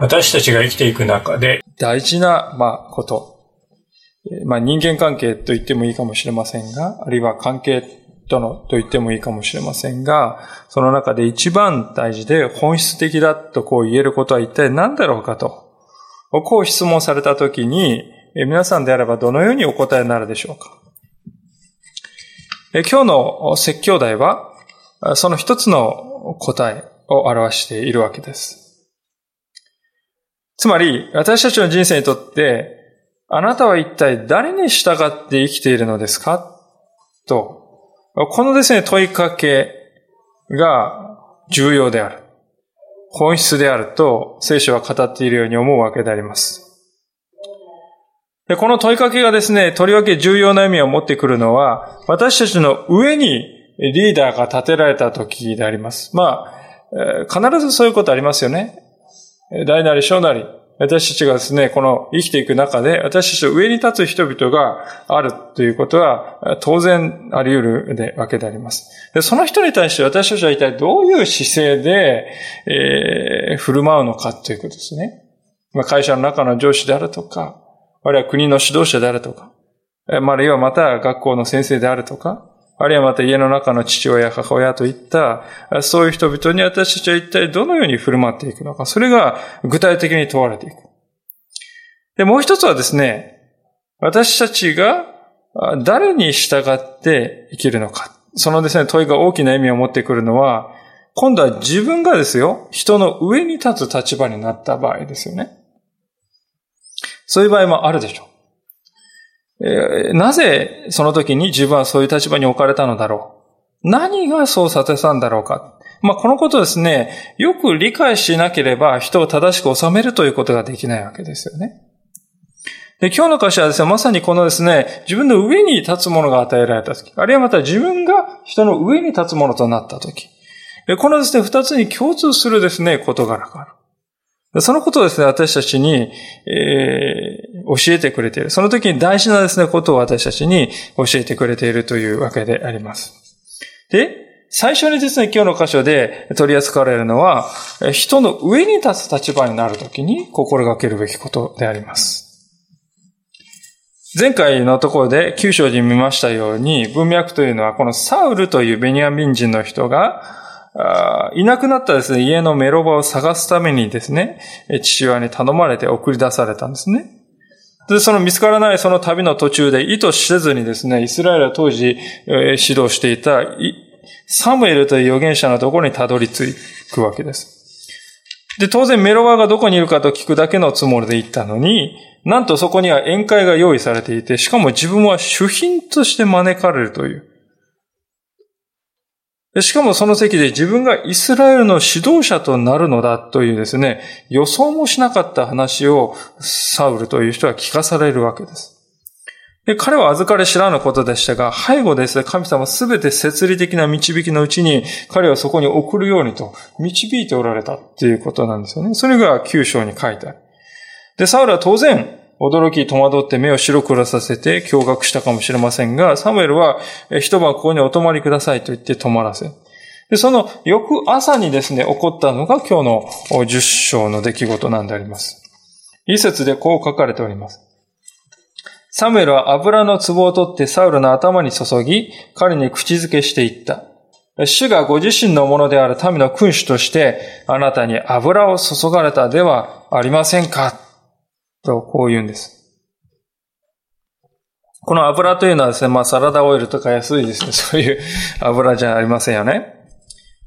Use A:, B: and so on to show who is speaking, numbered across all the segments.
A: 私たちが生きていく中で大事な、まあ、こと。まあ、人間関係と言ってもいいかもしれませんが、あるいは関係とのと言ってもいいかもしれませんが、その中で一番大事で本質的だとこう言えることは一体何だろうかと。こう質問されたときに、皆さんであればどのようにお答えになるでしょうか。今日の説教題は、その一つの答えを表しているわけです。つまり、私たちの人生にとって、あなたは一体誰に従って生きているのですか？と、このですね、問いかけが重要である。本質であると聖書は語っているように思うわけであります。でこの問いかけがですね、とりわけ重要な意味を持ってくるのは、私たちの上にリーダーが立てられた時であります。まあ、必ずそういうことありますよね。大なり小なり、私たちがですね、この生きていく中で、私たちの上に立つ人々があるということは、当然あり得るわけであります。でその人に対して私たちは一体どういう姿勢で、えー、振る舞うのかということですね。まあ、会社の中の上司であるとか、あるいは国の指導者であるとか、あるいはまた学校の先生であるとか、あるいはまた家の中の父親、母親といった、そういう人々に私たちは一体どのように振る舞っていくのか、それが具体的に問われていく。で、もう一つはですね、私たちが誰に従って生きるのか。そのですね、問いが大きな意味を持ってくるのは、今度は自分がですよ、人の上に立つ立場になった場合ですよね。そういう場合もあるでしょう。なぜその時に自分はそういう立場に置かれたのだろう？何がそうさせたんだろうか？まあ、このことですね、よく理解しなければ人を正しく収めるということができないわけですよね。で、今日の歌詞はですね、まさにこのですね、自分の上に立つものが与えられた時、あるいはまた自分が人の上に立つものとなった時、このですね、二つに共通するですね、事柄がある。そのことをですね、私たちに、え、教えてくれている。その時に大事なですね、ことを私たちに教えてくれているというわけであります。で、最初にですね、今日の箇所で取り扱われるのは、人の上に立つ立場になるときに心がけるべきことであります。前回のところで九章に見ましたように、文脈というのはこのサウルというベニヤミン人の人が、いなくなったですね、家のメロバを探すためにですね、父親に頼まれて送り出されたんですね。で、その見つからないその旅の途中で意図せずにですね、イスラエルは当時、指導していたサムエルという預言者のところにたどり着くわけです。で、当然メロワがどこにいるかと聞くだけのつもりで行ったのに、なんとそこには宴会が用意されていて、しかも自分は主賓として招かれるという。しかもその席で自分がイスラエルの指導者となるのだというですね、予想もしなかった話をサウルという人は聞かされるわけです。で彼は預かれ知らぬことでしたが、背後ですね、神様すべて設理的な導きのうちに、彼はそこに送るようにと導いておられたっていうことなんですよね。それが九章に書いてある。で、サウルは当然、驚き、戸惑って目を白黒させて驚愕したかもしれませんが、サムエルは、一晩ここにお泊まりくださいと言って泊まらせ。で、その翌朝にですね、起こったのが今日の十章の出来事なんであります。一節でこう書かれております。サムエルは油の壺を取ってサウルの頭に注ぎ、彼に口づけしていった。主がご自身のものである民の君主として、あなたに油を注がれたではありませんか？と、こう言うんです。この油というのはですね、まあサラダオイルとか安いですね、そういう油じゃありませんよね。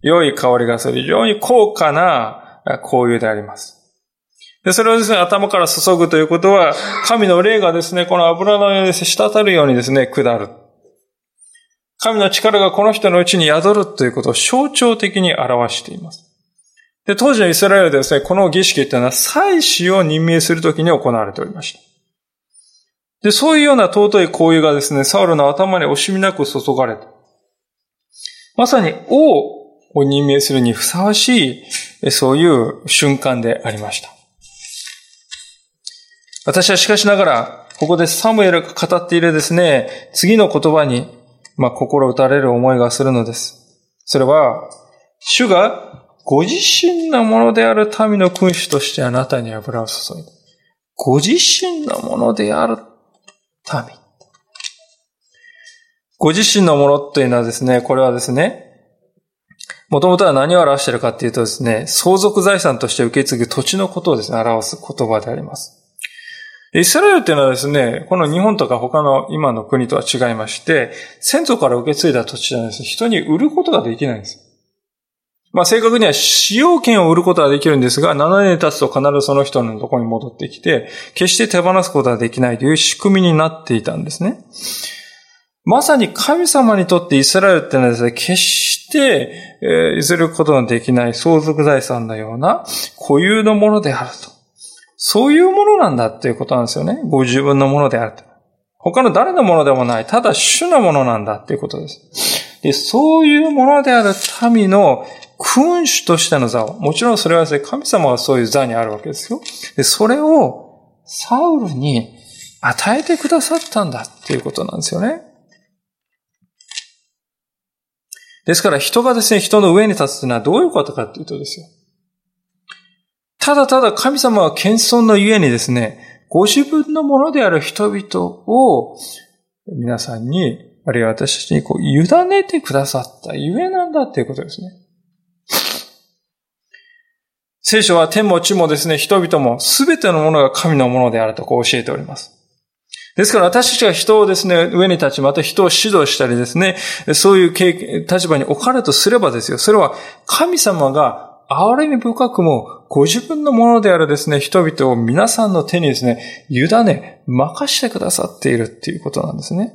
A: 良い香りがする、非常に高価な香油であります。で、それをですね、頭から注ぐということは、神の霊がですね、この油のように滴るようにですね、下る。神の力がこの人のうちに宿るということを象徴的に表しています。で、当時のイスラエルでですね、この儀式っていうのは祭司を任命するときに行われておりました。で、そういうような尊い行為がですね、サウルの頭に惜しみなく注がれた。まさに王を任命するにふさわしい、そういう瞬間でありました。私はしかしながら、ここでサムエルが語っているですね、次の言葉に、まあ、心打たれる思いがするのです。それは、主がご自身のものである民の君主としてあなたに油を注いだ。ご自身のものである民。ご自身のものというのはですね、これはですね、もともとは何を表しているかっていうとですね、相続財産として受け継ぐ土地のことをですね、表す言葉であります。イスラエルっていうのはですね、この日本とか他の今の国とは違いまして、先祖から受け継いだ土地なんです。人に売ることができないんです。まあ正確には使用権を売ることはできるんですが、7年経つと必ずその人のところに戻ってきて、決して手放すことはできないという仕組みになっていたんですね。まさに神様にとってイスラエルってのはですね、決して、えー、譲ることのできない相続財産のような固有のものであると。そういうものなんだっていうことなんですよね。ご自分のものであると。他の誰のものでもない。ただ主のものなんだっていうことです。で、そういうものである民の君主としての座を、もちろんそれはですね、神様はそういう座にあるわけですよ。で、それをサウルに与えてくださったんだっていうことなんですよね。ですから人がですね、人の上に立つというのはどういうことかっていうとですよ。ただただ神様は謙遜のゆえにですね、ご自分のものである人々を皆さんに、あるいは私たちにこう委ねてくださったゆえなんだっていうことですね。聖書は天も地もですね、人々も全てのものが神のものであるとこう教えております。ですから私たちが人をですね、上に立ち、また人を指導したりですね、そういう立場に置かれとすればですよ。それは神様が憐れみ深くも、ご自分のものであるですね、人々を皆さんの手にですね、委ね、任してくださっているっていうことなんですね。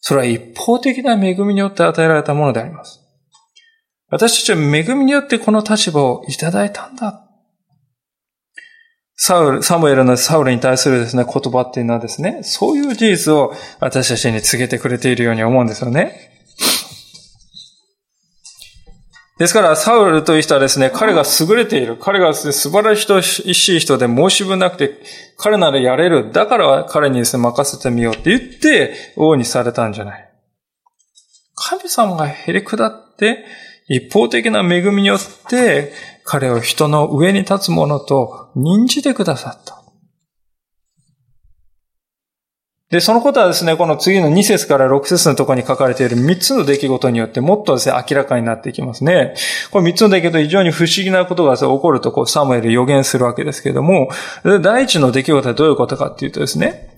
A: それは一方的な恵みによって与えられたものであります。私たちは恵みによってこの立場をいただいたんだ。サウル、サムエルのサウルに対するですね、言葉っていうのはですね、そういう事実を私たちに告げてくれているように思うんですよね。ですから、サウルという人はですね、彼が優れている。彼が素晴らしい人で申し分なくて、彼ならやれる。だから彼にですね、任せてみようって言って、王にされたんじゃない。神様がへり下って、一方的な恵みによって、彼を人の上に立つ者と認じてくださった。で、そのことはですね、この次の2節から6節のところに書かれている3つの出来事によってもっとですね、明らかになっていきますね。これ3つの出来事非常に不思議なことが起こると、こう、サムエル予言するわけですけれども、第一の出来事はどういうことかっていうとですね、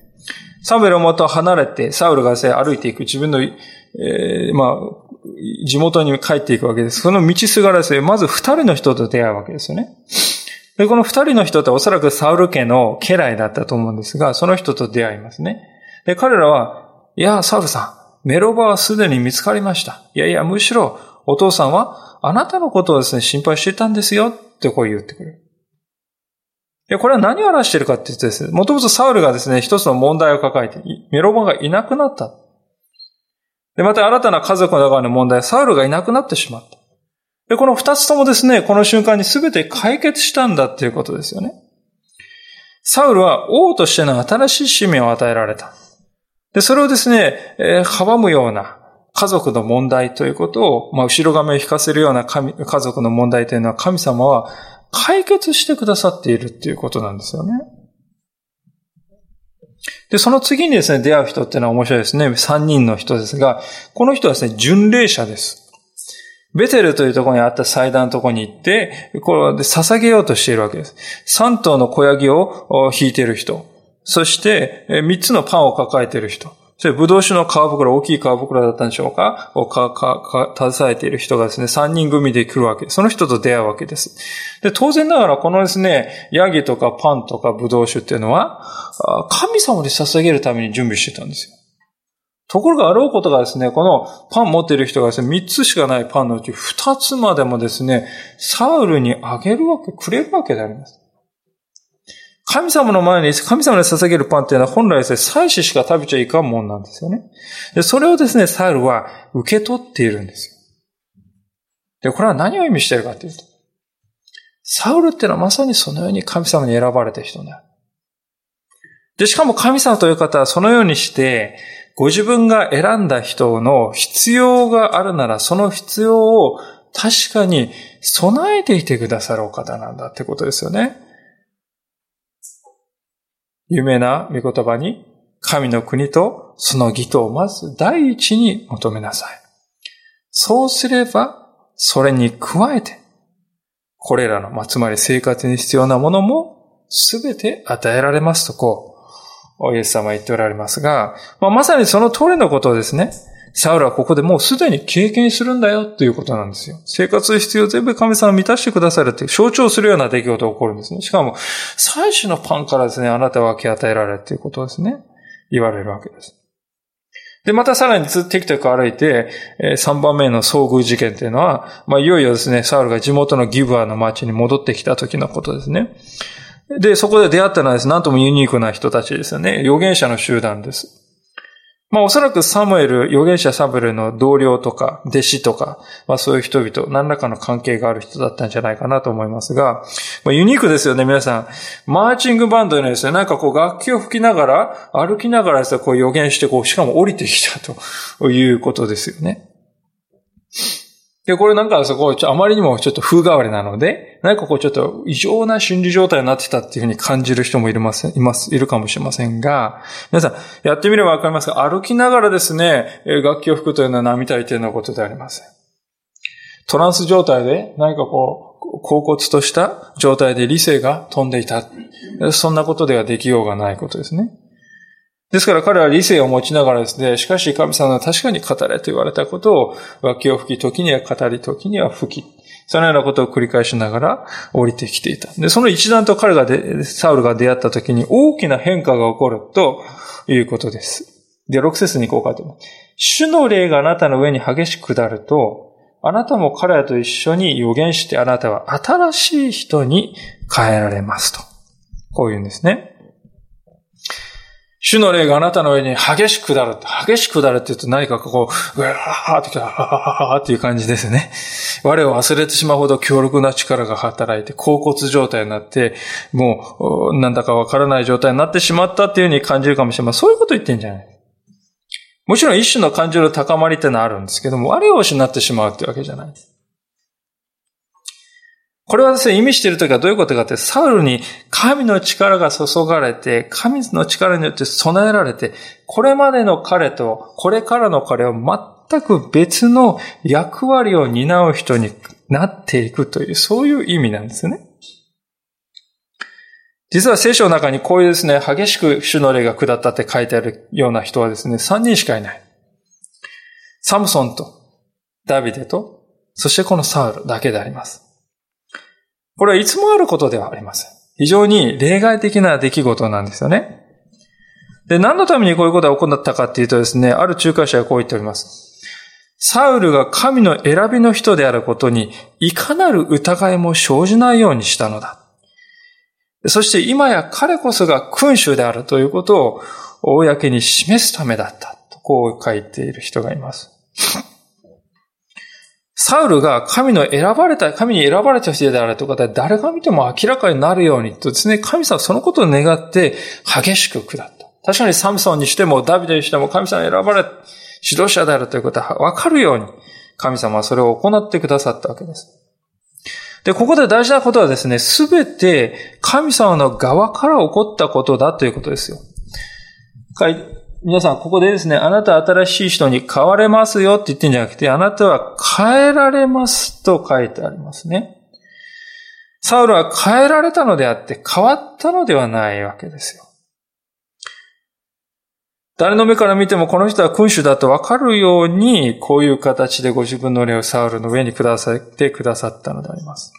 A: サムエルをもと離れて、サウルがですね、歩いていく自分の、えー、まあ、地元に帰っていくわけです。その道すがらですね、まず二人の人と出会うわけですよね。で、この二人の人っておそらくサウル家の家来だったと思うんですが、その人と出会いますね。で、彼らは、いや、サウルさん、メロバはすでに見つかりました。いやいや、むしろ、お父さんは、あなたのことをですね、心配してたんですよ、ってこう言ってくる。いや、これは何を表しているかって言ってですね、もともとサウルがですね、一つの問題を抱えて、メロバがいなくなった。で、また新たな家族の中の問題、サウルがいなくなってしまった。で、この二つともですね、この瞬間に全て解決したんだっていうことですよね。サウルは王としての新しい使命を与えられた。で、それをですね、えー、阻むような家族の問題ということを、まあ、後ろ髪を引かせるような神家族の問題というのは神様は解決してくださっているっていうことなんですよね。で、その次にですね、出会う人っていうのは面白いですね。三人の人ですが、この人はですね、巡礼者です。ベテルというところにあった祭壇のところに行って、これで捧げようとしているわけです。三頭の小ヤギを引いている人。そして、三つのパンを抱えている人。それ、ブドウ酒の皮袋、大きい皮袋だったんでしょうか？をか、か、か、携えている人がですね、三人組で来るわけ。その人と出会うわけです。で、当然ながら、このですね、ヤギとかパンとかブドウ酒っていうのは、神様に捧げるために準備してたんですよ。ところがあろうことがですね、このパン持っている人がですね、3つしかないパンのうち2つまでもですね、サウルにあげるわけ、くれるわけであります。神様の前に、神様に捧げるパンっていうのは本来ですね、祭司しか食べちゃいかんもんなんですよね。で、それをですね、サウルは受け取っているんですよ。で、これは何を意味しているかというと、サウルっていうのはまさにそのように神様に選ばれた人である。で、しかも神様という方はそのようにして、ご自分が選んだ人の必要があるなら、その必要を確かに備えていてくださるお方なんだってことですよね。有名な御言葉に、神の国とその義とをまず第一に求めなさい。そうすれば、それに加えて、これらの、まあ、つまり生活に必要なものもすべて与えられますとこう、イエス様は言っておられますが、まあ、まさにその通りのことですね、サウルはここでもうすでに経験するんだよということなんですよ。生活必要全部神様満たしてくださるって象徴するような出来事が起こるんですね。しかも、最初のパンからですね、あなたは分け与えられるということですね。言われるわけです。で、またさらにずっとテクテク歩いて、3番目の遭遇事件っていうのは、まあ、いよいよですね、サウルが地元のギブアの町に戻ってきた時のことですね。で、そこで出会ったのはですね、なんともユニークな人たちですよね。預言者の集団です。まあおそらくサムエル、預言者サムエルの同僚とか、弟子とか、まあそういう人々、何らかの関係がある人だったんじゃないかなと思いますが、まあ、ユニークですよね、皆さん。マーチングバンドのですね、なんかこう楽器を吹きながら、歩きながらですね、こう予言して、こう、しかも降りてきたということですよね。で、これなんかそこ、あまりにもちょっと風変わりなので、何かこうちょっと異常な心理状態になってたっていうふうに感じる人もいるます、います、いるかもしれませんが、皆さん、やってみればわかりますが、歩きながらですね、楽器を吹くというのは並大抵のことでありません。トランス状態で何かこう、恍惚とした状態で理性が飛んでいた。そんなことではできようがないことですね。ですから彼は理性を持ちながらですね、しかし神様は確かに語れと言われたことを、脇を吹き、時には語り、時には吹き、そのようなことを繰り返しながら降りてきていた。で、その一段と彼がで、サウルが出会った時に大きな変化が起こるということです。で、6節にこう書いてます。主の霊があなたの上に激しく下ると、あなたも彼らと一緒に予言してあなたは新しい人に変えられますと。こういうんですね。主の霊があなたの上に激しく下る。激しく下るって言うと何かこう、うわーってきた、はははっていう感じですね。我を忘れてしまうほど強力な力が働いて、甲骨状態になって、もう、なんだかわからない状態になってしまったっていうふうに感じるかもしれません。そういうこと言ってんじゃない。もちろん一種の感情の高まりってのはあるんですけども、あれを失ってしまうってわけじゃない。これはですね、意味しているときはどういうことかって、サウルに神の力が注がれて、神の力によって備えられて、これまでの彼と、これからの彼を全く別の役割を担う人になっていくという、そういう意味なんですね。実は聖書の中にこういうですね、激しく主の霊が下ったって書いてあるような人はですね、3人しかいない。サムソンと、ダビデと、そしてこのサウルだけであります。これはいつもあることではありません。非常に例外的な出来事なんですよね。で、何のためにこういうことが行ったかっていうとですね、ある仲介者がこう言っております。サウルが神の選びの人であることに、いかなる疑いも生じないようにしたのだ。そして今や彼こそが君主であるということを公に示すためだった。とこう書いている人がいます。サウルが神の選ばれた、神に選ばれた人であるということは誰が見ても明らかになるようにとですね、神様はそのことを願って激しく下った。確かにサムソンにしてもダビデにしても神様に選ばれ、指導者であるということはわかるように神様はそれを行ってくださったわけです。で、ここで大事なことはですね、すべて神様の側から起こったことだということですよ。皆さん、ここでですね、あなた新しい人に変われますよって言ってんじゃなくて、あなたは変えられますと書いてありますね。サウルは変えられたのであって変わったのではないわけですよ。誰の目から見てもこの人は君主だとわかるように、こういう形でご自分の霊をサウルの上に下さってくださったのであります。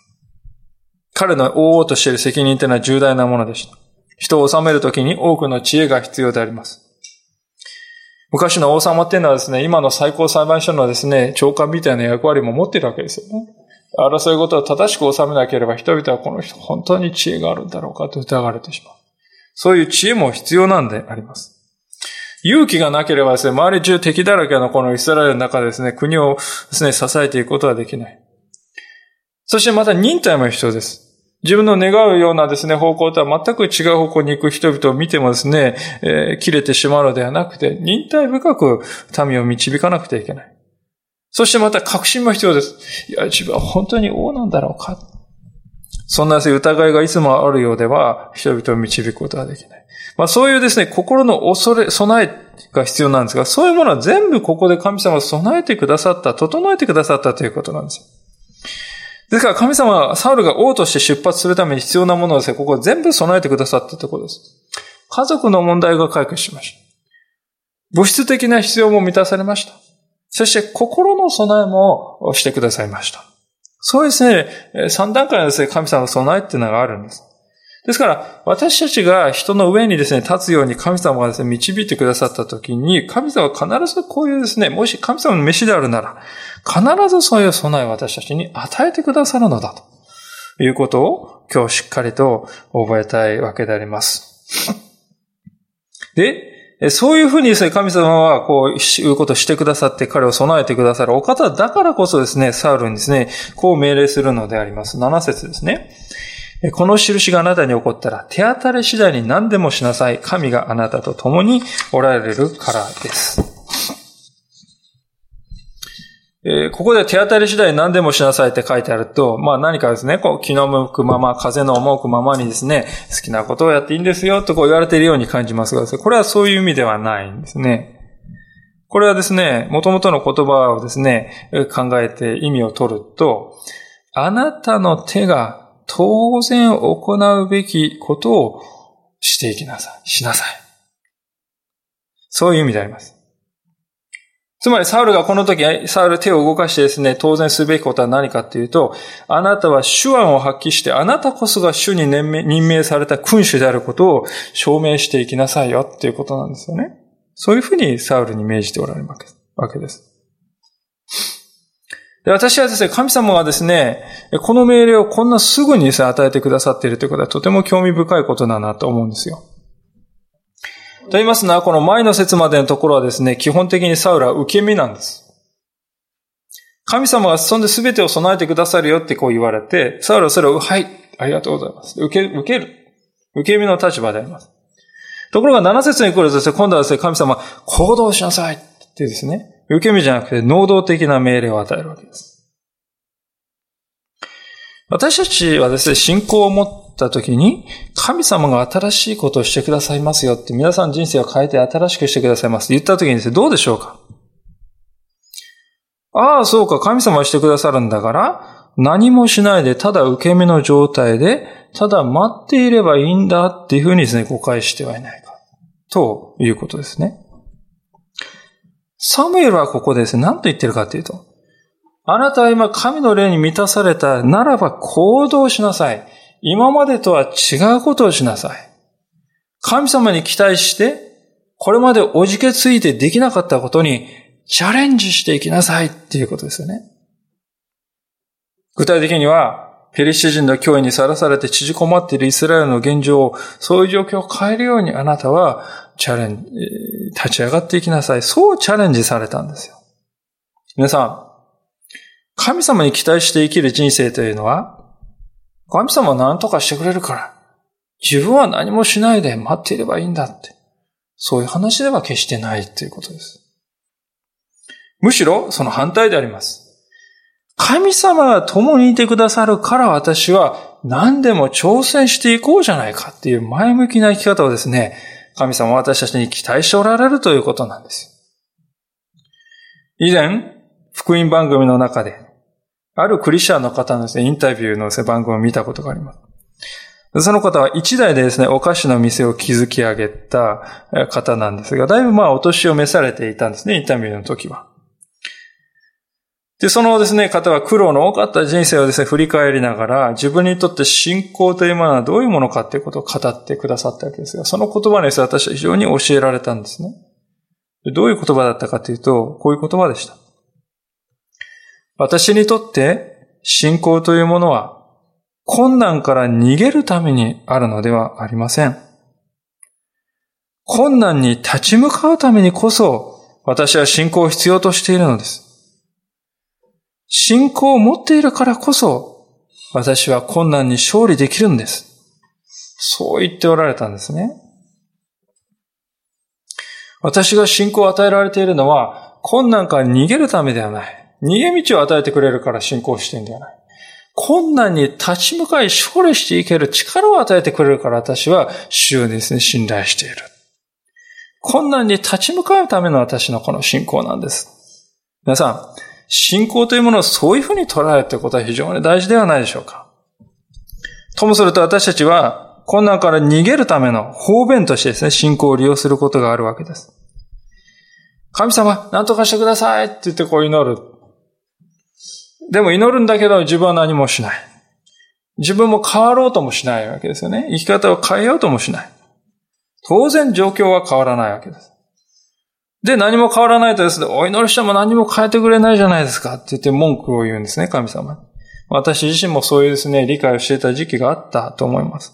A: 彼の王々としている責任というのは重大なものでした。人を治めるときに多くの知恵が必要であります。昔の王様っていうのはですね、今の最高裁判所のですね、長官みたいな役割も持っているわけですよね。争い事を正しく収めなければ人々はこの人本当に知恵があるんだろうかと疑われてしまう。そういう知恵も必要なんであります。勇気がなければですね、周り中敵だらけのこのイスラエルの中でですね、国をですね、支えていくことはできない。そしてまた忍耐も必要です。自分の願うようなですね、方向とは全く違う方向に行く人々を見てもですね、えー、切れてしまうのではなくて、忍耐深く民を導かなくてはいけない。そしてまた確信も必要です。いや、自分は本当に王なんだろうかそんな疑いがいつもあるようでは、人々を導くことはできない。まあそういうですね、心の恐れ、備えが必要なんですが、そういうものは全部ここで神様が備えてくださった、整えてくださったということなんです。ですから神様はサウルが王として出発するために必要なものをですね、ここ全部備えてくださったとことです。家族の問題が解決しました。物質的な必要も満たされました。そして心の備えもしてくださいました。そうですね、三段階のですね、神様の備えっていうのがあるんです。ですから、私たちが人の上にですね、立つように神様がですね、導いてくださったときに、神様は必ずこういうですね、もし神様の飯であるなら、必ずそういう備えを私たちに与えてくださるのだということを今日しっかりと覚えたいわけであります。で、そういうふうにですね、神様はこういうことをしてくださって彼を備えてくださるお方だからこそですね、サウルにですね、こう命令するのであります。7節ですね。この印があなたに起こったら、手当たり次第に何でもしなさい。神があなたと共におられるからです。えー、ここで手当たり次第何でもしなさいって書いてあると、まあ何かですね、こう気の向くまま、風の思うままにですね、好きなことをやっていいんですよとこう言われているように感じますが、これはそういう意味ではないんですね。これはですね、元々の言葉をですね、考えて意味を取ると、あなたの手が当然行うべきことをしていきなさい。しなさい。そういう意味であります。つまり、サウルがこの時、サウル手を動かしてですね、当然すべきことは何かっていうと、あなたは手腕を発揮して、あなたこそが主に任命された君主であることを証明していきなさいよっていうことなんですよね。そういうふうにサウルに命じておられるわけです。で私はですね、神様はですね、この命令をこんなすぐにですね、与えてくださっているということはとても興味深いことだなと思うんですよ。と言いますのは、この前の説までのところはですね、基本的にサウルは受け身なんです。神様がそんで全てを備えてくださるよってこう言われて、サウルはそれを、はい、ありがとうございます。受け、受ける。受け身の立場であります。ところが7節に来るとですね、今度はですね、神様、行動しなさいってですね、受け身じゃなくて能動的な命令を与えるわけです。私たちはですね、信仰を持っった時に、神様が新しいことをしてくださいますよって、皆さん人生を変えて新しくしてくださいますって言った時にですね、どうでしょうか？ああ、そうか、神様はしてくださるんだから、何もしないで、ただ受け身の状態で、ただ待っていればいいんだっていうふうにですね、誤解してはいないか。ということですね。サムエルはここでですね、何と言ってるかっていうと、あなたは今神の霊に満たされたならば行動しなさい。今までとは違うことをしなさい。神様に期待して、これまでおじけついてできなかったことにチャレンジしていきなさいっていうことですよね。具体的には、ペリシ人の脅威にさらされて縮こまっているイスラエルの現状を、そういう状況を変えるようにあなたはチャレンジ、立ち上がっていきなさい。そうチャレンジされたんですよ。皆さん、神様に期待して生きる人生というのは、神様は何とかしてくれるから、自分は何もしないで待っていればいいんだって。そういう話では決してないということです。むしろその反対であります。神様が共にいてくださるから私は何でも挑戦していこうじゃないかっていう前向きな生き方をですね、神様は私たちに期待しておられるということなんです。以前、福音番組の中で、あるクリスチャンの方のですね、インタビューの番組を見たことがあります。その方は一代でですね、お菓子の店を築き上げた方なんですが、だいぶまあお年を召されていたんですね、インタビューの時は。で、そのですね、方は苦労の多かった人生をですね、振り返りながら、自分にとって信仰というものはどういうものかということを語ってくださったわけですが、その言葉にですね、私は非常に教えられたんですね。どういう言葉だったかというと、こういう言葉でした。私にとって信仰というものは困難から逃げるためにあるのではありません。困難に立ち向かうためにこそ私は信仰を必要としているのです。信仰を持っているからこそ私は困難に勝利できるんです。そう言っておられたんですね。私が信仰を与えられているのは困難から逃げるためではない。逃げ道を与えてくれるから信仰してんではない。困難に立ち向かい勝利していける力を与えてくれるから私は主をですね、信頼している。困難に立ち向かうための私のこの信仰なんです。皆さん、信仰というものをそういうふうに捉えるということは非常に大事ではないでしょうか。ともすると私たちは困難から逃げるための方便としてですね、信仰を利用することがあるわけです。神様、何とかしてくださいって言ってこう祈る。でも祈るんだけど自分は何もしない。自分も変わろうともしないわけですよね。生き方を変えようともしない。当然状況は変わらないわけです。で、何も変わらないとですね、お祈りしても何も変えてくれないじゃないですかって言って文句を言うんですね、神様に。私自身もそういうですね、理解をしていた時期があったと思います。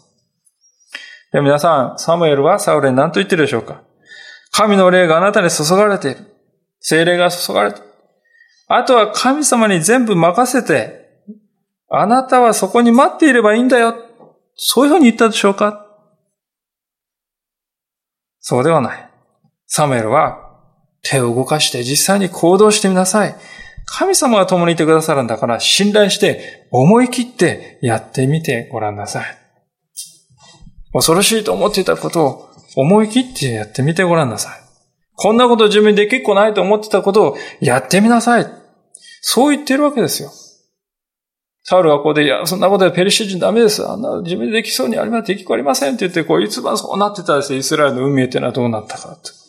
A: で皆さん、サムエルはサウルに何と言ってるでしょうか神の霊があなたに注がれている。精霊が注がれている。あとは神様に全部任せて、あなたはそこに待っていればいいんだよ。そういうふうに言ったでしょうか？そうではない。サムエルは手を動かして実際に行動してみなさい。神様が共にいてくださるんだから信頼して思い切ってやってみてごらんなさい。恐ろしいと思っていたことを思い切ってやってみてごらんなさい。こんなこと自分で結構ないと思ってたことをやってみなさい。そう言ってるわけですよ。サウルはここで、いや、そんなことでペリシ人ダメです。あんな自分でできそうにありません、できこありませんって言って、こう、いつもそうなってたですね、イスラエルの運命っていうのはどうなったかと。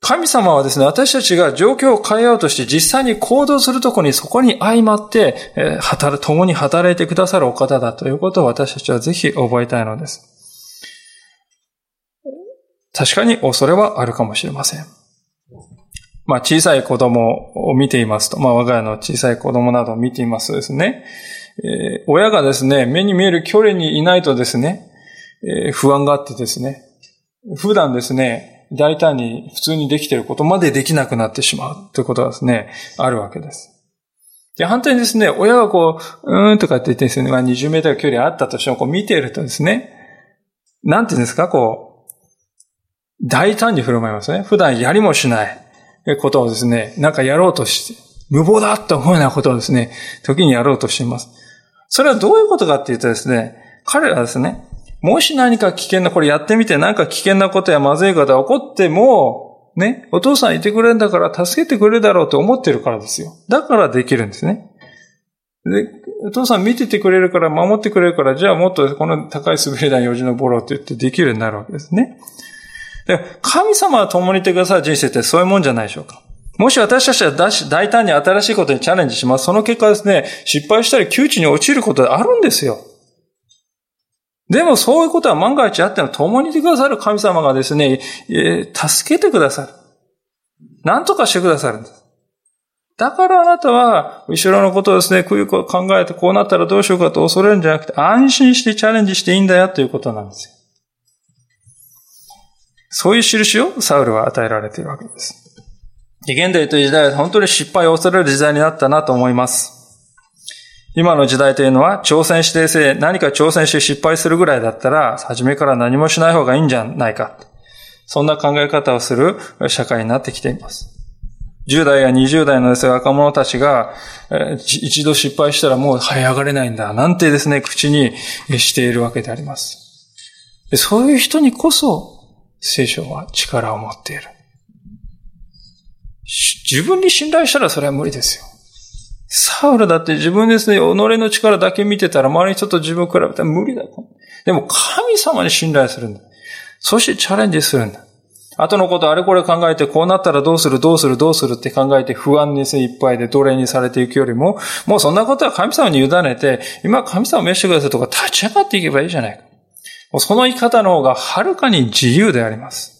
A: 神様はですね、私たちが状況を変えようとして実際に行動するとこにそこに相まって、えー、働、共に働いてくださるお方だということを私たちはぜひ覚えたいのです。確かに恐れはあるかもしれません。まあ、小さい子供を見ていますと、まあ、我が家の小さい子供などを見ていますとですね、えー、親がですね、目に見える距離にいないとですね、えー、不安があってですね、普段ですね、大胆に普通にできていることまでできなくなってしまうということがですね、あるわけです。で、反対にですね、親がこう、うーんとかって言ってですね、まあ、20メートル距離あったとしても、こう見ているとですね、なんて言うんですか、こう、大胆に振る舞いますね。普段やりもしない。ことをですね、なんかやろうとして、無謀だと思うようなことをですね、時にやろうとしています。それはどういうことかっていうとですね、彼らですね、もし何か危険な、これやってみて何か危険なことやまずいことが起こっても、ね、お父さんいてくれるんだから助けてくれるだろうと思ってるからですよ。だからできるんですね。で、お父さん見ててくれるから守ってくれるから、じゃあもっとこの高い滑り台によじ登ろうって言ってできるようになるわけですね。神様は共にいてくださる人生ってそういうもんじゃないでしょうか。もし私たちは大胆に新しいことにチャレンジします。その結果ですね、失敗したり窮地に落ちることあるんですよ。でもそういうことは万が一あっても共にいてくださる神様がですね、えー、助けてくださる。何とかしてくださるんです。だからあなたは、後ろのことをですね、こういうこと考えてこうなったらどうしようかと恐れるんじゃなくて、安心してチャレンジしていいんだよということなんですよ。そういう印をサウルは与えられているわけです。現代という時代は本当に失敗を恐れる時代になったなと思います。今の時代というのは挑戦してせ、何か挑戦して失敗するぐらいだったら、初めから何もしない方がいいんじゃないか。そんな考え方をする社会になってきています。10代や20代のです、若者たちが、一度失敗したらもう這い上がれないんだ、なんてですね、口にしているわけであります。そういう人にこそ、聖書は力を持っている。自分に信頼したらそれは無理ですよ。サウルだって自分ですね、己の力だけ見てたら周りの人と自分を比べたら無理だ。でも神様に信頼するんだ。そしてチャレンジするんだ。後のことあれこれ考えて、こうなったらどうする、どうする、どうするって考えて不安にいっぱいで奴隷にされていくよりも、もうそんなことは神様に委ねて、今神様を召してくださいとか立ち上がっていけばいいじゃないか。その生き方の方がはるかに自由であります。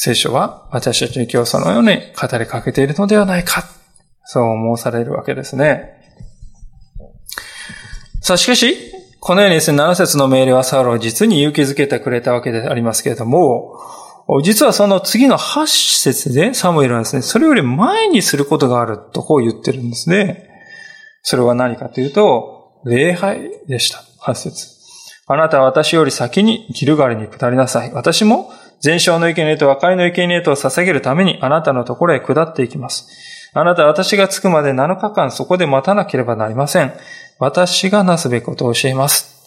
A: 聖書は私たちに今日そのように語りかけているのではないか。そう申されるわけですね。さあ、しかし、このようにですね、7節の命令はサウロを実に勇気づけてくれたわけでありますけれども、実はその次の8節でサムエルはですね、それより前にすることがあるとこう言ってるんですね。それは何かというと、礼拝でした。8節あなたは私より先にギルガルに下りなさい。私も全焼の生贄と和解の生贄とを捧げるためにあなたのところへ下っていきます。あなたは私が着くまで7日間そこで待たなければなりません。私がなすべきことを教えます。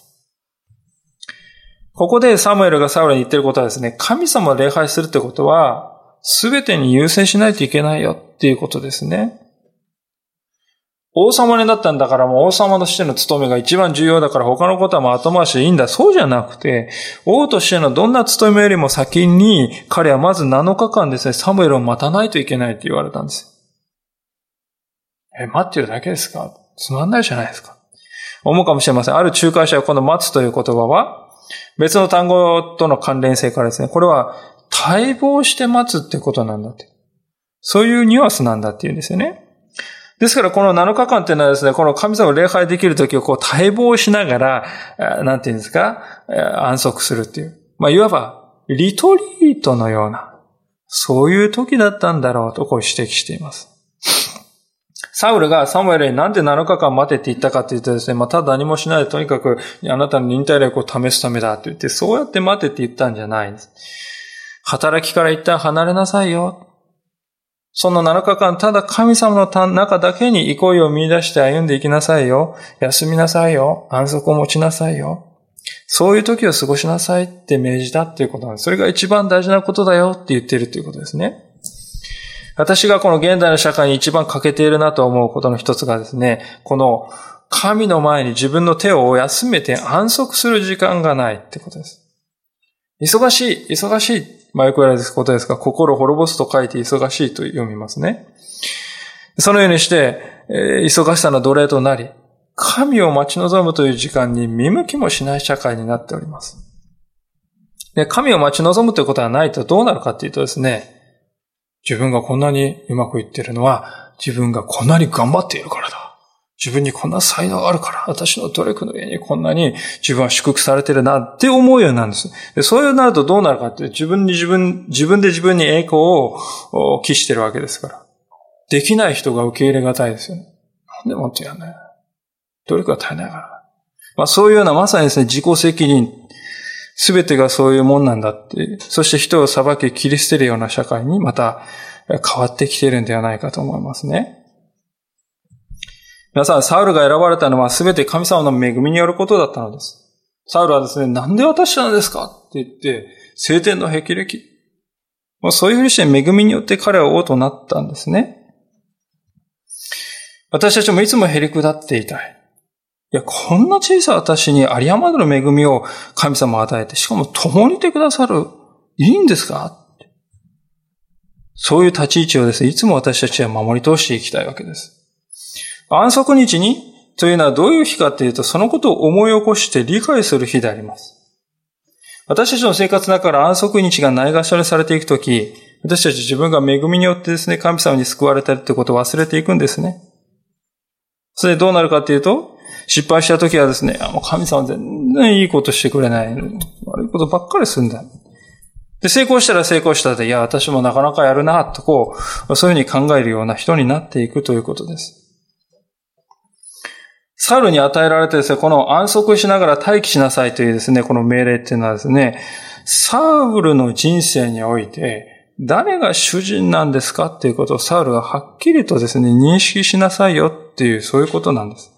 A: ここでサムエルがサウルに言ってることはですね、神様を礼拝するってことは、すべてに優先しないといけないよっていうことですね。王様になったんだからもう王様としての務めが一番重要だから他のことはもう後回しでいいんだ。そうじゃなくて、王としてのどんな務めよりも先に彼はまず7日間ですね、サムエルを待たないといけないって言われたんです。え、待ってるだけですか？つまんないじゃないですか。思うかもしれません。ある仲介者はこの待つという言葉は、別の単語との関連性からですね、これは待望して待つってことなんだって。そういうニュアンスなんだっていうんですよね。ですからこの7日間っていうのはですね、この神様を礼拝できるときをこう待望しながら、なんていうんですか、安息するっていう。まあ、いわば、リトリートのような、そういう時だったんだろうとこう指摘しています。サウルがサムエルになんで7日間待てって言ったかって言うとですね、まあ、ただ何もしないでとにかくあなたの忍耐力を試すためだって言って、そうやって待てって言ったんじゃないんです。働きから一旦離れなさいよ。その7日間、ただ神様の中だけに憩いを見出して歩んでいきなさいよ。休みなさいよ。安息を持ちなさいよ。そういう時を過ごしなさいって命じたっていうことなんです。それが一番大事なことだよって言ってるっていうことですね。私がこの現代の社会に一番欠けているなと思うことの一つがですね、この神の前に自分の手を休めて安息する時間がないってことです。忙しい、忙しい。まあよく言われることですが、心を滅ぼすと書いて忙しいと読みますね。そのようにして、えー、忙しさの奴隷となり、神を待ち望むという時間に見向きもしない社会になっております。で神を待ち望むということはないとどうなるかというとですね、自分がこんなにうまくいってるのは、自分がこんなに頑張っているからだ。自分にこんな才能があるから、私の努力の上にこんなに自分は祝福されてるなって思うようになるんです。でそういうなるとどうなるかって、自分に自分、自分で自分に栄光を期してるわけですから。できない人が受け入れがたいですよね。なんでもってやんない。努力が足りないから。まあそういうようなまさにですね、自己責任すべてがそういうもんなんだって、そして人を裁き切り捨てるような社会にまた変わってきてるんではないかと思いますね。皆さん、サウルが選ばれたのはすべて神様の恵みによることだったのです。サウルはですね、なんで私なんですか？って言って、聖典の霹靂。そういうふうにして恵みによって彼は王となったんですね。私たちもいつもへり下っていたい。いや、こんな小さい私に有り余る恵みを神様与えて、しかも共にいてくださる。いいんですか？そういう立ち位置をですね、いつも私たちは守り通していきたいわけです。安息日にというのはどういう日かっていうと、そのことを思い起こして理解する日であります。私たちの生活の中から安息日がないがしろにされていくとき、私たち自分が恵みによってですね、神様に救われたりってことを忘れていくんですね。それでどうなるかっていうと、失敗した時はですね、もう神様全然いいことしてくれない。悪いことばっかりするんだ。で、成功したら成功したで、いや、私もなかなかやるな、とこう、そういうふうに考えるような人になっていくということです。サルに与えられてですね、この安息しながら待機しなさいというですね、この命令っていうのはですね、サウルの人生において、誰が主人なんですかっていうことをサウルがはっきりとですね、認識しなさいよっていう、そういうことなんです。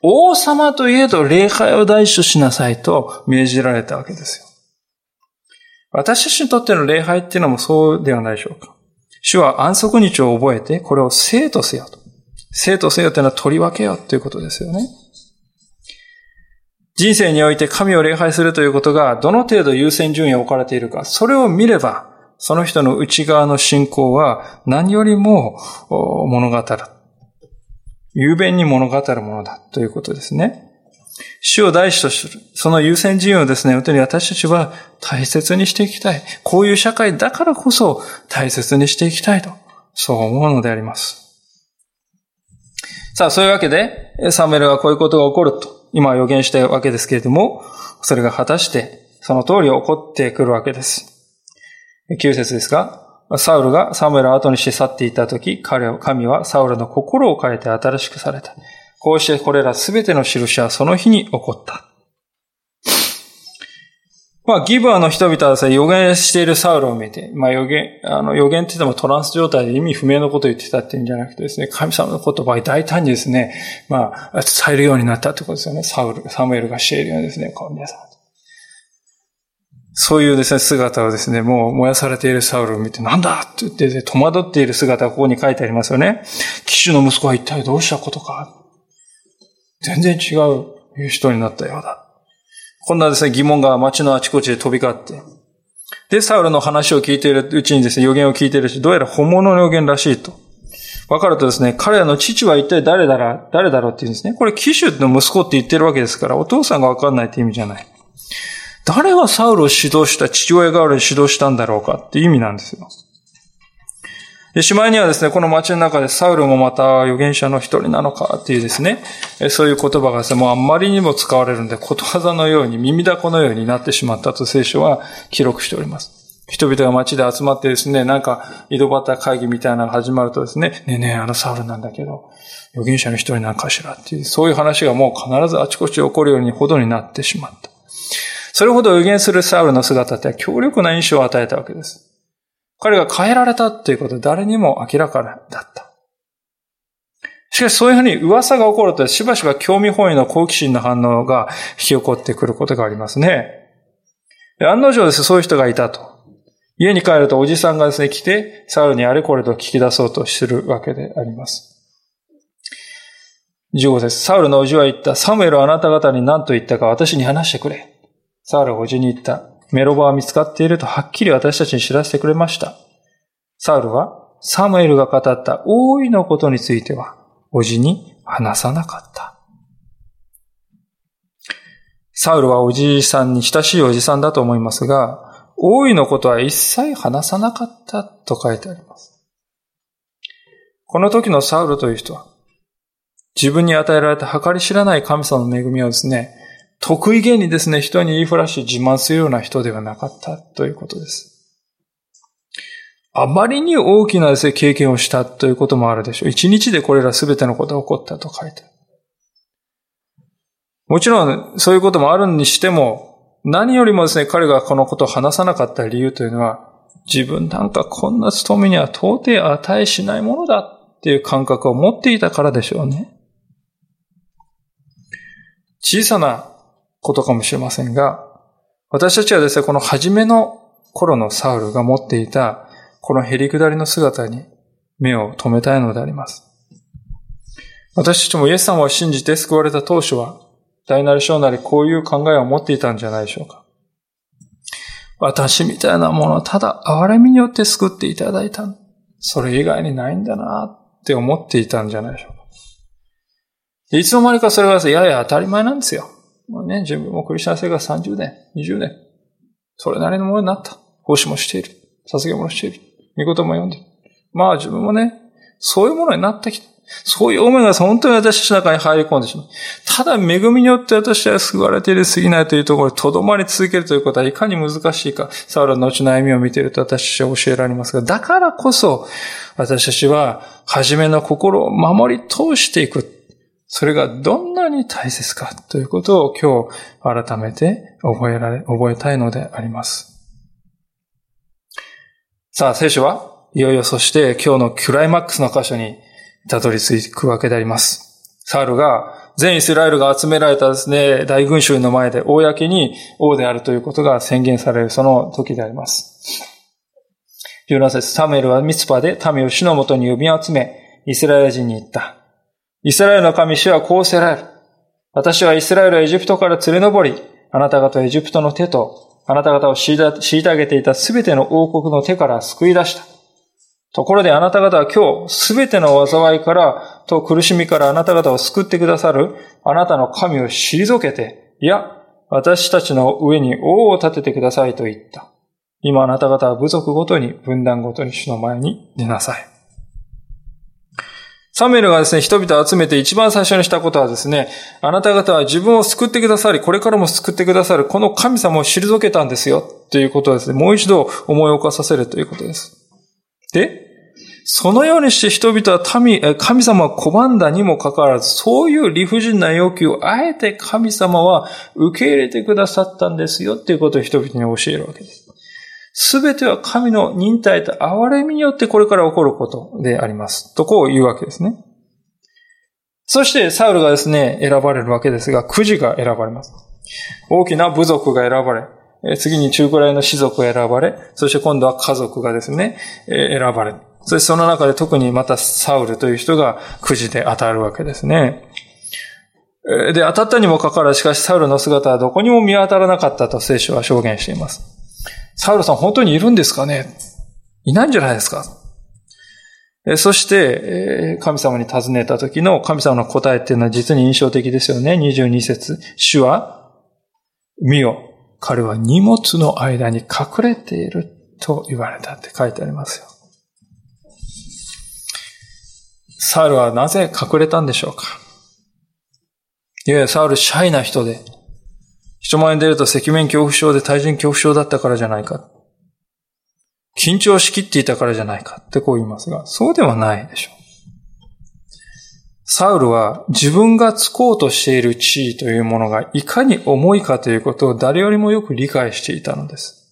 A: 王様といえど礼拝を大事しなさいと命じられたわけですよ。私たちにとっての礼拝っていうのもそうではないでしょうか。主は安息日を覚えて、これを生とせよと。生とせよというのは取り分けよということですよね。人生において神を礼拝するということがどの程度優先順位を置かれているか、それを見れば、その人の内側の信仰は何よりも物語る。雄弁に物語るものだということですね。主を大事とする。その優先順位をですね、本当に私たちは大切にしていきたい。こういう社会だからこそ大切にしていきたいと、そう思うのであります。さあ、そういうわけで、サムエルはこういうことが起こると、今予言したわけですけれども、それが果たして、その通り起こってくるわけです。9節ですが、サウルがサムエルを後にして去っていたとき、彼を、神はサウルの心を変えて新しくされた。こうしてこれらすべての印はその日に起こった。まあ、ギブアの人々はですね、予言しているサウルを見て、まあ予言、あの予言って言ってもトランス状態で意味不明のことを言ってたっていうんじゃなくてですね、神様の言葉を大胆にですね、まあ、伝えるようになったってことですよね。サウル、サムエルがしているようにですね、こう皆さん。そういうですね、姿をですね、もう燃やされているサウルを見て、なんだって言って、ね、戸惑っている姿がここに書いてありますよね。騎手の息子は一体どうしたことか。全然違う人になったようだ。こんなですね、疑問が街のあちこちで飛び交って。で、サウルの話を聞いているうちにですね、予言を聞いているし、どうやら本物の予言らしいと。わかるとですね、彼らの父は一体誰だら、誰だろうって言うんですね。これ、騎手の息子って言ってるわけですから、お父さんがわかんないって意味じゃない。誰がサウルを指導した父親代わりに指導したんだろうかって意味なんですよ。しまいにはですね、この街の中でサウルもまた預言者の一人なのかっていうですね、そういう言葉がですね、もうあんまりにも使われるんで、ことわざのように、耳だこのようになってしまったと聖書は記録しております。人々が街で集まってですね、なんか、井戸端会議みたいなのが始まるとですね、ねえねえ、あのサウルなんだけど、預言者の一人なんかしらっていう、そういう話がもう必ずあちこち起こるようにほどになってしまった。それほど予言するサウルの姿って強力な印象を与えたわけです。彼が変えられたっていうことは誰にも明らかだった。しかしそういうふうに噂が起こるとしばしば興味本位の好奇心の反応が引き起こってくることがありますね。案の定ですそういう人がいたと。家に帰るとおじさんがですね、来て、サウルにあれこれと聞き出そうとするわけであります。15節サウルのおじは言った。サムエルはあなた方に何と言ったか私に話してくれ。サールはおじに言った。メロバは見つかっているとはっきり私たちに知らせてくれました。サウルはサムエルが語った大いのことについては、おじに話さなかった。サウルはおじいさんに親しいおじさんだと思いますが、大いのことは一切話さなかったと書いてあります。この時のサウルという人は、自分に与えられた計り知らない神様の恵みをですね、得意げにですね、人に言いふらし自慢するような人ではなかったということです。あまりに大きなですね、経験をしたということもあるでしょう。一日でこれらすべてのことが起こったと書いてある。もちろん、そういうこともあるにしても、何よりもですね、彼がこのことを話さなかった理由というのは、自分なんかこんな務めには到底値しないものだっていう感覚を持っていたからでしょうね。小さなことかもしれませんが、私たちはですね、この初めの頃のサウルが持っていた、このへりくだりの姿に目を留めたいのであります。私たちもイエス様を信じて救われた当初は、大なり小なりこういう考えを持っていたんじゃないでしょうか。私みたいなものをただ憐れみによって救っていただいた。それ以外にないんだなって思っていたんじゃないでしょうか。いつの間にかそれはやや当たり前なんですよ。もうね、自分もクリスチャン生活30年、20年、それなりのものになった。奉仕もしている。捧げもしている。見事も読んでいる。まあ自分もね、そういうものになってきた。そういう思いが本当に私たちの中に入り込んでしまう。ただ、恵みによって私は救われている過ぎないというところに留まり続けるということはいかに難しいか、サウルの後の歩みを見ていると私たちは教えられますが、だからこそ、私たちは、初めの心を守り通していく。それがどんなに大切かということを今日改めて覚えられ、覚えたいのであります。さあ、聖書はいよいよそして今日のクライマックスの箇所にたどり着くわけであります。サウルが全イスラエルが集められたですね、大群衆の前で公に王であるということが宣言されるその時であります。17節サムエルはミツパで民を主のもとに呼び集め、イスラエル人に言った。イスラエルの神主はこうせられる。私はイスラエルをエジプトから連れ上り、あなた方エジプトの手と、あなた方を虐げていたすべての王国の手から救い出した。ところであなた方は今日、すべての災いからと苦しみからあなた方を救ってくださるあなたの神を退けて、いや、私たちの上に王を立ててくださいと言った。今あなた方は部族ごとに、分断ごとに主の前に出なさい。サムエルがですね、人々を集めて一番最初にしたことはですね、あなた方は自分を救ってくださり、これからも救ってくださる、この神様を退けたんですよ、ということですね。もう一度思い起こさせるということです。で、そのようにして人々は民、神様を拒んだにもかかわらず、そういう理不尽な要求をあえて神様は受け入れてくださったんですよっていうことを人々に教えるわけです。すべては神の忍耐と憐れみによってこれから起こることであります。とこう言うわけですね。そしてサウルがですね、選ばれるわけですが、くじが選ばれます。大きな部族が選ばれ、次に中くらいの士族が選ばれ、そして今度は家族がですね、選ばれ。そしてその中で特にまたサウルという人がくじで当たるわけですね。で、当たったにもかかわらず、しかしサウルの姿はどこにも見当たらなかったと聖書は証言しています。サウルさん本当にいるんですかね？いないんじゃないですか？そして、神様に尋ねた時の神様の答えっていうのは実に印象的ですよね。22節。主は、見よ、彼は荷物の間に隠れていると言われたって書いてありますよ。サウルはなぜ隠れたんでしょうか？いやいや、サウルシャイな人で、人前に出ると赤面恐怖症で対人恐怖症だったからじゃないか。緊張しきっていたからじゃないかってこう言いますが、そうではないでしょう。サウルは自分がつこうとしている地位というものがいかに重いかということを誰よりもよく理解していたのです。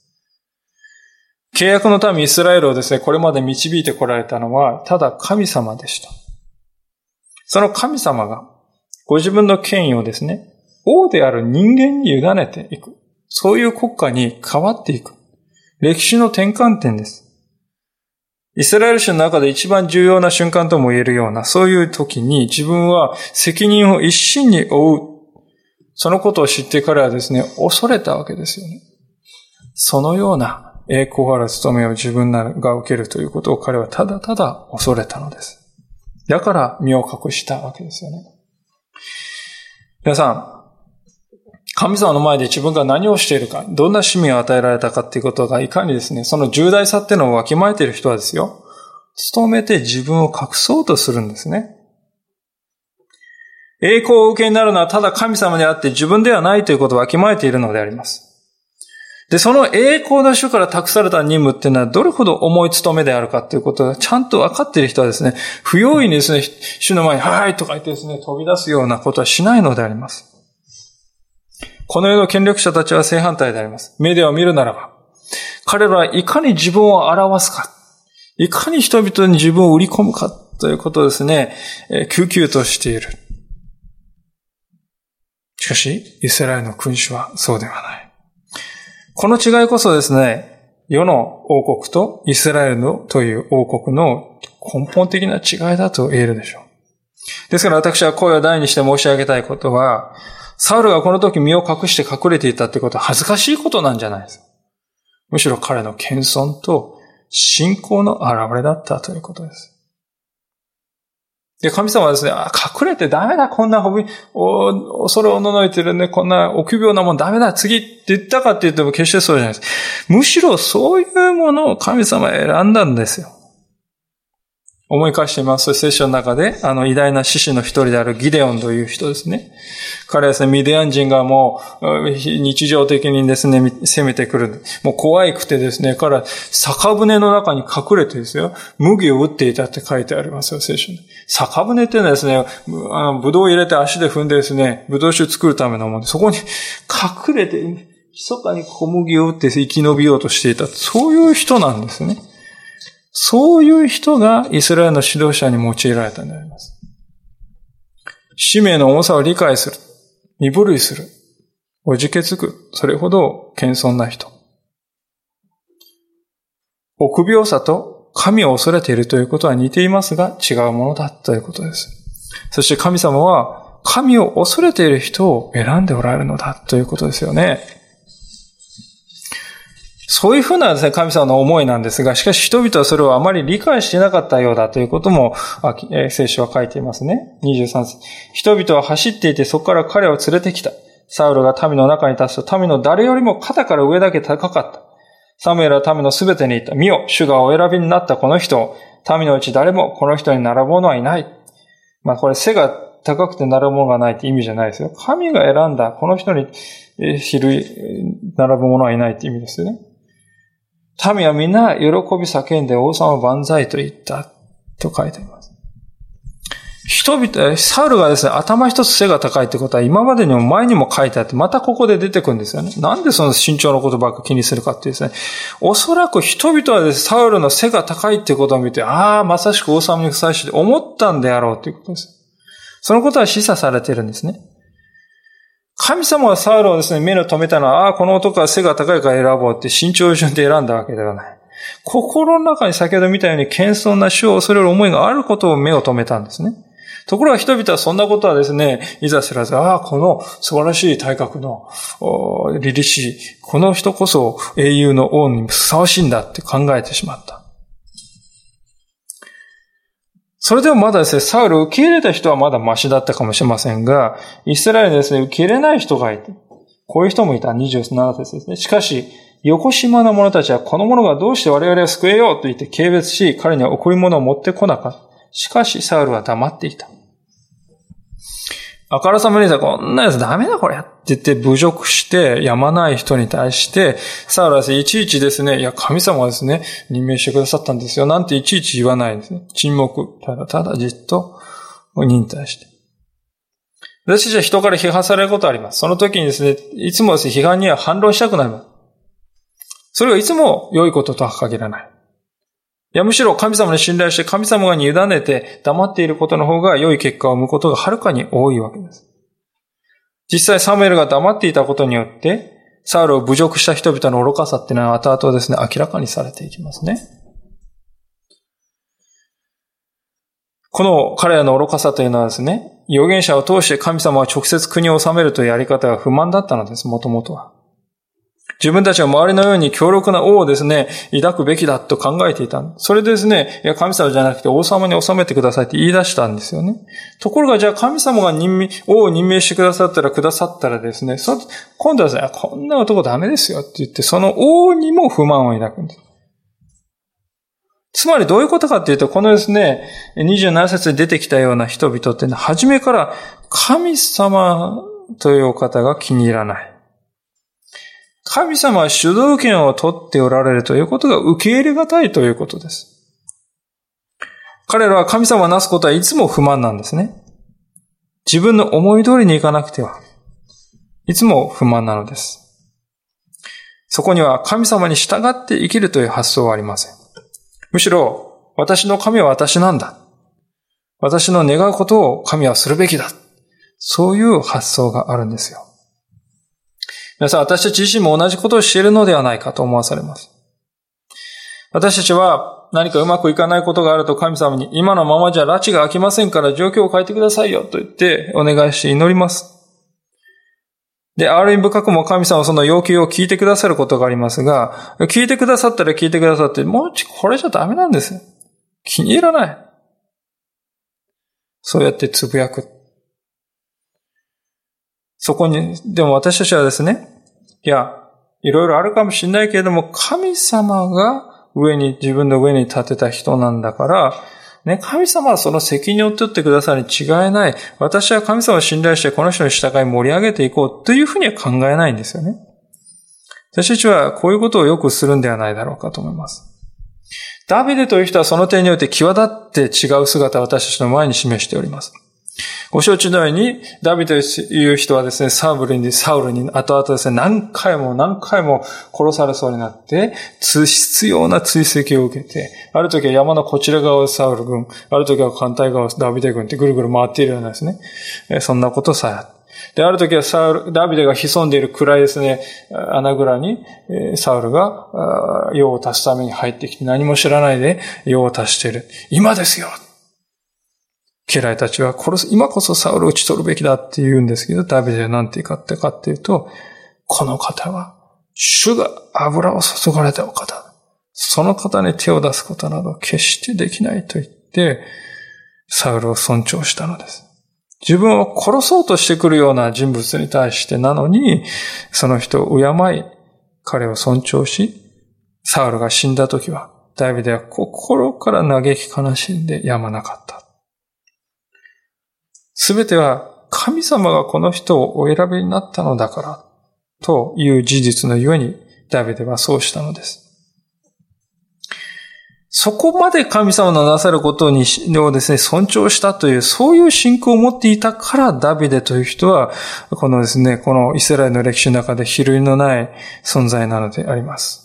A: 契約の民イスラエルをですね、これまで導いてこられたのは、ただ神様でした。その神様が、ご自分の権威をですね、王である人間に委ねていく。そういう国家に変わっていく。歴史の転換点です。イスラエル史の中で一番重要な瞬間とも言えるような、そういう時に自分は責任を一身に負う。そのことを知ってからはですね、恐れたわけですよね。そのような栄光ある務めを自分が受けるということを彼はただただ恐れたのです。だから身を隠したわけですよね。皆さん、神様の前で自分が何をしているか、どんな使命を与えられたかっていうことがいかにですね、その重大さっていうのをわきまえている人はですよ、努めて自分を隠そうとするんですね。栄光を受けになるのはただ神様であって自分ではないということをわきまえているのであります。で、その栄光の主から託された任務っていうのはどれほど重い務めであるかっていうことがちゃんと分かっている人はですね、不用意にですね、主の前に、はいとか言ってですね、飛び出すようなことはしないのであります。この世の権力者たちは正反対であります。メディアを見るならば、彼らはいかに自分を表すか、いかに人々に自分を売り込むかということですね、救急としている。しかし、イスラエルの君主はそうではない。この違いこそですね、世の王国とイスラエルのという王国の根本的な違いだと言えるでしょう。ですから私は声を大にして申し上げたいことは、サウルがこの時身を隠して隠れていたってことは恥ずかしいことなんじゃないですか。むしろ彼の謙遜と信仰の表れだったということです。で、神様はですね、隠れてダメだ、こんなほび、お、恐れをののいてるね、こんな臆病なもんダメだ、次って言ったかって言っても決してそうじゃないです。むしろそういうものを神様は選んだんですよ。思い返してみますと、聖書の中で、あの偉大な獅子の一人であるギデオンという人ですね。彼はですね、ミディアン人がもう、日常的にですね、攻めてくる。もう怖いくてですね、彼は酒舟の中に隠れてですよ、麦を打っていたって書いてありますよ、聖書に。酒舟っていうのはですね、あの、ブドウを入れて足で踏んでですね、ブドウ酒作るためのもので、そこに 隠れて、密かに小麦を打って生き延びようとしていた。そういう人なんですね。そういう人がイスラエルの指導者に用いられたんであります。使命の重さを理解する。身震いする。おじけつく。それほど謙遜な人。臆病さと神を恐れているということは似ていますが違うものだということです。そして神様は神を恐れている人を選んでおられるのだということですよね。そういうふうなですね、神様の思いなんですが、しかし人々はそれをあまり理解していなかったようだということも、聖書は書いていますね。23節。人々は走っていてそこから彼を連れてきた。サウルが民の中に立つと、民の誰よりも肩から上だけ高かった。サムエルは民のすべてに言った。見よ、主がお選びになったこの人を民のうち誰もこの人に並ぶ者はいない。まあこれ背が高くて並ぶ者がないって意味じゃないですよ。神が選んだこの人に知る、並ぶ者はいないって意味ですよね。民は皆喜び叫んで王様万歳と言ったと書いてあります。人々、サウルがですね、頭一つ背が高いってことは今までにも前にも書いてあって、またここで出てくるんですよね。なんでその身長のことばっか気にするかっていうですね。おそらく人々はですね、サウルの背が高いってことを見て、ああ、まさしく王様にふさわしいと思ったんであろうということです。そのことは示唆されてるんですね。神様はサウルをですね、目の留めたのは、ああ、この男は背が高いから選ぼうって身長順で選んだわけではない。心の中に先ほど見たように謙遜な主を恐れる思いがあることを目を留めたんですね。ところが人々はそんなことはですね、いざ知らず、ああ、この素晴らしい体格の、凛々しい、この人こそ英雄の王にふさわしいんだって考えてしまった。それでもまだですね、サウルを受け入れた人はまだマシだったかもしれませんが、イスラエルにですね、受け入れない人がいて、こういう人もいた27節ですね。しかし、横島な者たちはこの者がどうして我々を救えようと言って軽蔑し、彼には贈り物を持ってこなかった。しかし、サウルは黙っていた。あからさまにさ、こんなやつダメだこれって言って侮辱してやまない人に対して、サウルは、いちいちですね、いや、神様はですね、任命してくださったんですよ。なんていちいち言わないんですね。沈黙。ただただじっと忍耐して。私たちは人から批判されることあります。その時にですね、いつもですね、批判には反論したくなります。それがいつも良いこととは限らない。いや、むしろ神様に信頼して神様に委ねて黙っていることの方が良い結果を生むことがはるかに多いわけです。実際サムエルが黙っていたことによって、サウルを侮辱した人々の愚かさっていうのは後々ですね、明らかにされていきますね。この彼らの愚かさというのはですね、預言者を通して神様は直接国を治めるというやり方が不満だったのです、もともとは。自分たちは周りのように強力な王をですね、抱くべきだと考えていた。それでですね、いや、神様じゃなくて王様に治めてくださいって言い出したんですよね。ところが、じゃあ神様が任命、王を任命してくださったら、くださったらですね、そ今度はですね、こんな男ダメですよって言って、その王にも不満を抱くんです。つまりどういうことかっていうと、このですね、27節に出てきたような人々っていうのは、初めから神様というお方が気に入らない。神様は主導権を取っておられるということが受け入れがたいということです。彼らは神様をなすことはいつも不満なんですね。自分の思い通りにいかなくては、いつも不満なのです。そこには神様に従って生きるという発想はありません。むしろ、私の神は私なんだ。私の願うことを神はするべきだ。そういう発想があるんですよ。皆さん、私たち自身も同じことをしているのではないかと思わされます。私たちは何かうまくいかないことがあると神様に今のままじゃ拉致が開きませんから状況を変えてくださいよと言ってお願いして祈ります。で、ある意味深くも神様はその要求を聞いてくださることがありますが、聞いてくださったら聞いてくださって、もうちこれじゃダメなんですよ。気に入らない。そうやってつぶやく。そこに、でも私たちはですね、いや、いろいろあるかもしれないけれども、神様が上に、自分の上に立てた人なんだから、ね、神様はその責任を取ってくださるに違いない。私は神様を信頼してこの人に従い盛り上げていこうというふうには考えないんですよね。私たちはこういうことをよくするんではないだろうかと思います。ダビデという人はその点において際立って違う姿を私たちの前に示しております。ご承知のように、ダビデという人はですね、サウルに、サウルに、後々ですね、何回も何回も殺されそうになって、必要な追跡を受けて、ある時は山のこちら側をサウル軍、ある時は反対側をダビデ軍ってぐるぐる回っているようなですね、そんなことさえで、ある時はサウル、ダビデが潜んでいる暗いですね、穴蔵に、サウルが用を足すために入ってきて何も知らないで用を足している。今ですよ家来たちは殺す、今こそサウルを打ち取るべきだって言うんですけど、ダビデは何て言ってかっていうと、この方は主が油を注がれたお方。その方に手を出すことなど決してできないと言って、サウルを尊重したのです。自分を殺そうとしてくるような人物に対してなのに、その人を敬い、彼を尊重し、サウルが死んだ時は、ダビデは心から嘆き悲しんでやまなかった。すべては神様がこの人をお選びになったのだから、という事実のゆえに、ダビデはそうしたのです。そこまで神様のなさることにをですね、尊重したという、そういう信仰を持っていたからダビデという人は、このですね、このイスラエルの歴史の中で比類のない存在なのであります。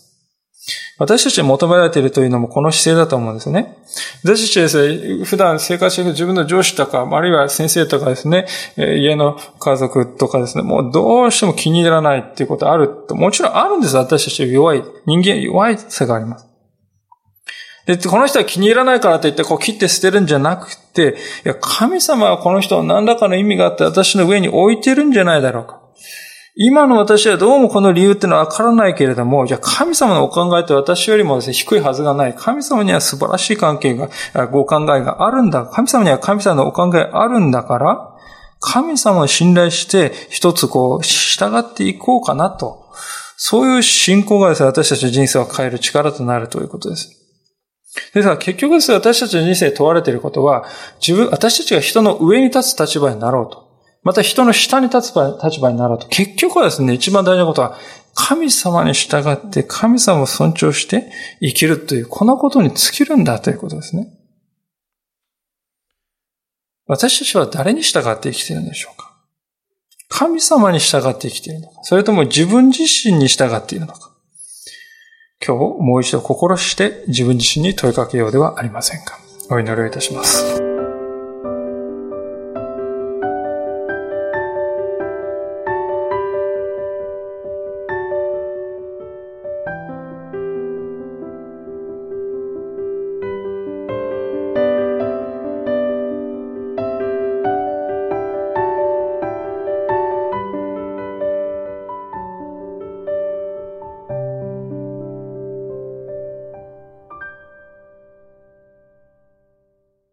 A: 私たちに求められているというのもこの姿勢だと思うんですね。私たちですね、普段生活している自分の上司とか、あるいは先生とかですね、家の家族とかですね、もうどうしても気に入らないっていうことあると、もちろんあるんです。私たち弱い。人間弱い性があります。で、この人は気に入らないからといって、こう切って捨てるんじゃなくて、いや、神様はこの人を何らかの意味があって私の上に置いてるんじゃないだろうか。今の私はどうもこの理由っていうのはわからないけれども、じゃあ神様のお考えって私よりもですね、低いはずがない。神様には素晴らしい関係が、ご考えがあるんだ。神様には神様のお考えあるんだから、神様を信頼して一つこう、従っていこうかなと。そういう信仰がですね、私たちの人生を変える力となるということです。ですから結局ですね、私たちの人生問われていることは、自分、私たちが人の上に立つ立場になろうと。また人の下に立つ立場になろうと。結局はですね、一番大事なことは、神様に従って神様を尊重して生きるという、このことに尽きるんだということですね。私たちは誰に従って生きているんでしょうか？神様に従って生きているのか？それとも自分自身に従っているのか？今日もう一度心して自分自身に問いかけようではありませんか？お祈りをいたします。